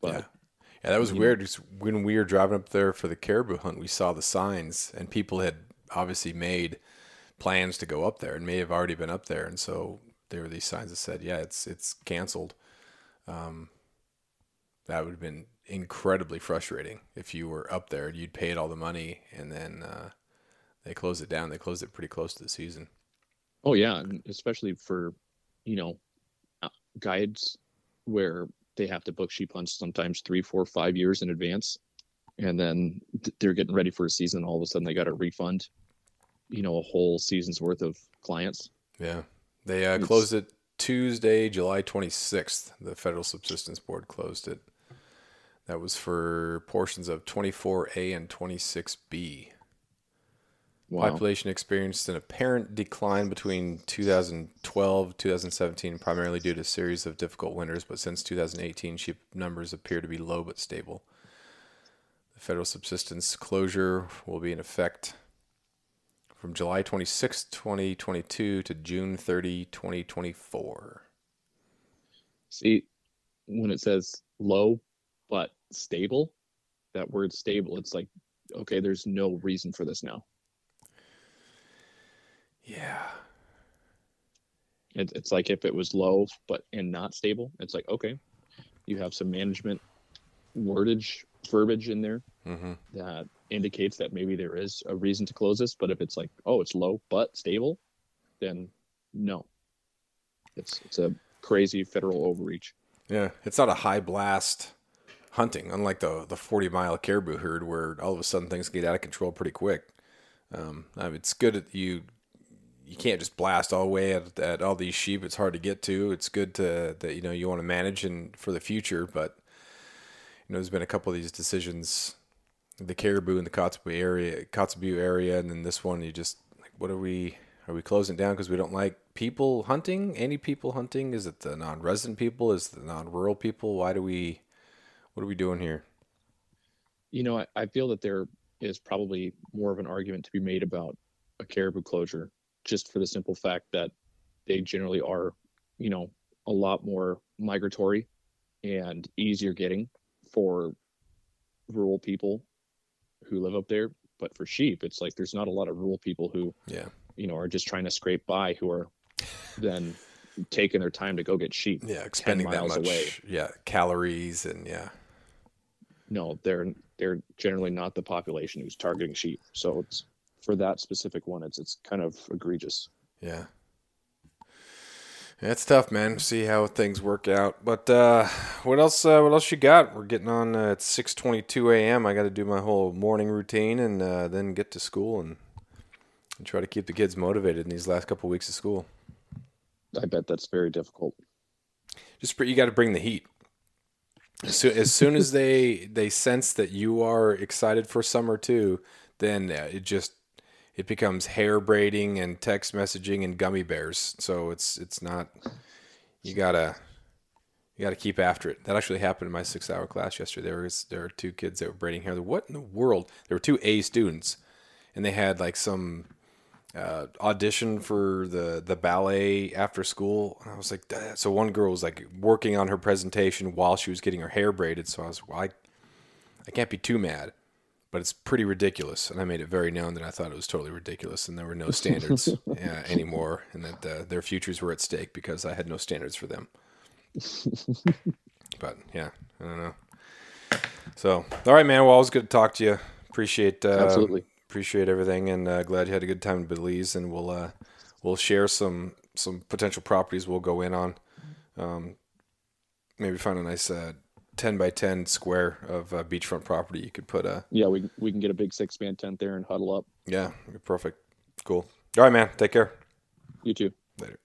But yeah. Yeah, that was weird. Just When we were driving up there for the caribou hunt, we saw the signs, and people had obviously made plans to go up there, and may have already been up there, and so there were these signs that said, "Yeah, it's it's canceled." Um, that would have been incredibly frustrating if you were up there and you'd paid all the money, and then uh, they closed it down. They closed it pretty close to the season. Oh yeah, especially for you know uh, guides where they have to book sheep hunts sometimes three, four, five years in advance, and then they're getting ready for a season. All of a sudden, they got to refund, you know, a whole season's worth of clients. Yeah, they uh, closed it Tuesday, July 26th. The Federal Subsistence Board closed it. That was for portions of 24A and 26B. Wow. Population experienced an apparent decline between 2012 2017, primarily due to a series of difficult winters, but since 2018, sheep numbers appear to be low but stable. The federal subsistence closure will be in effect from July 26, 2022 to June 30, 2024. See, when it says low but stable, that word stable, it's like, okay, there's no reason for this now. Yeah. It, it's like if it was low but and not stable, it's like okay, you have some management wordage verbiage in there Mm-hmm. that indicates that maybe there is a reason to close this. But if it's like oh, it's low but stable, then no, it's it's a crazy federal overreach. Yeah, it's not a high blast hunting, unlike the the forty mile caribou herd, where all of a sudden things get out of control pretty quick. Um, I mean, it's good that you you can't just blast all the way at, at all these sheep. It's hard to get to. It's good to that you know you want to manage and for the future, but you know there's been a couple of these decisions, the caribou in the Kotzebue area, Kotzebue area, and then this one you just like, what are we? Are we closing down because we don't like people hunting? Any people hunting? Is it the non-resident people? Is it the non-rural people? Why do we? What are we doing here? You know, I, I feel that there is probably more of an argument to be made about a caribou closure, just for the simple fact that they generally are, you know, a lot more migratory and easier getting for rural people who live up there. But for sheep, it's like there's not a lot of rural people who, Yeah, you know, are just trying to scrape by who are then taking their time to go get sheep. yeah, expending that much. away. Yeah, calories and yeah, no, they're they're generally not the population who's targeting sheep. So it's for that specific one, it's it's kind of egregious. yeah. It's tough, man. See how things work out. But uh, what else? Uh, what else you got? We're getting on uh, at six twenty-two a.m. I got to do my whole morning routine and uh, then get to school and, and try to keep the kids motivated in these last couple weeks of school. I bet that's very difficult. just you got to bring the heat. As soon, as soon as they they sense that you are excited for summer too, then uh, it just it becomes hair braiding and text messaging and gummy bears. So it's it's not you gotta you gotta keep after it. That actually happened in my six hour class yesterday. There was there were two kids that were braiding hair. What in the world? There were two A students, and they had like some uh, audition for the the ballet after school. And I was like, "Dad." so one girl was like working on her presentation while she was getting her hair braided. So I was, like, well, I, I can't be too mad, but it's pretty ridiculous. And I made it very known that I thought it was totally ridiculous, and there were no standards uh, anymore, and that uh, their futures were at stake because I had no standards for them. but yeah, I don't know. So, all right, man. Well, always good to talk to you. Appreciate uh, Absolutely. appreciate everything, and uh, glad you had a good time in Belize. And we'll uh, we'll share some some potential properties we'll go in on. Um, maybe find a nice uh, ten by ten square of uh, beachfront property. You could put a Yeah, we we can get a big six man tent there and huddle up. yeah, perfect, cool. All right, man. Take care. You too. Later.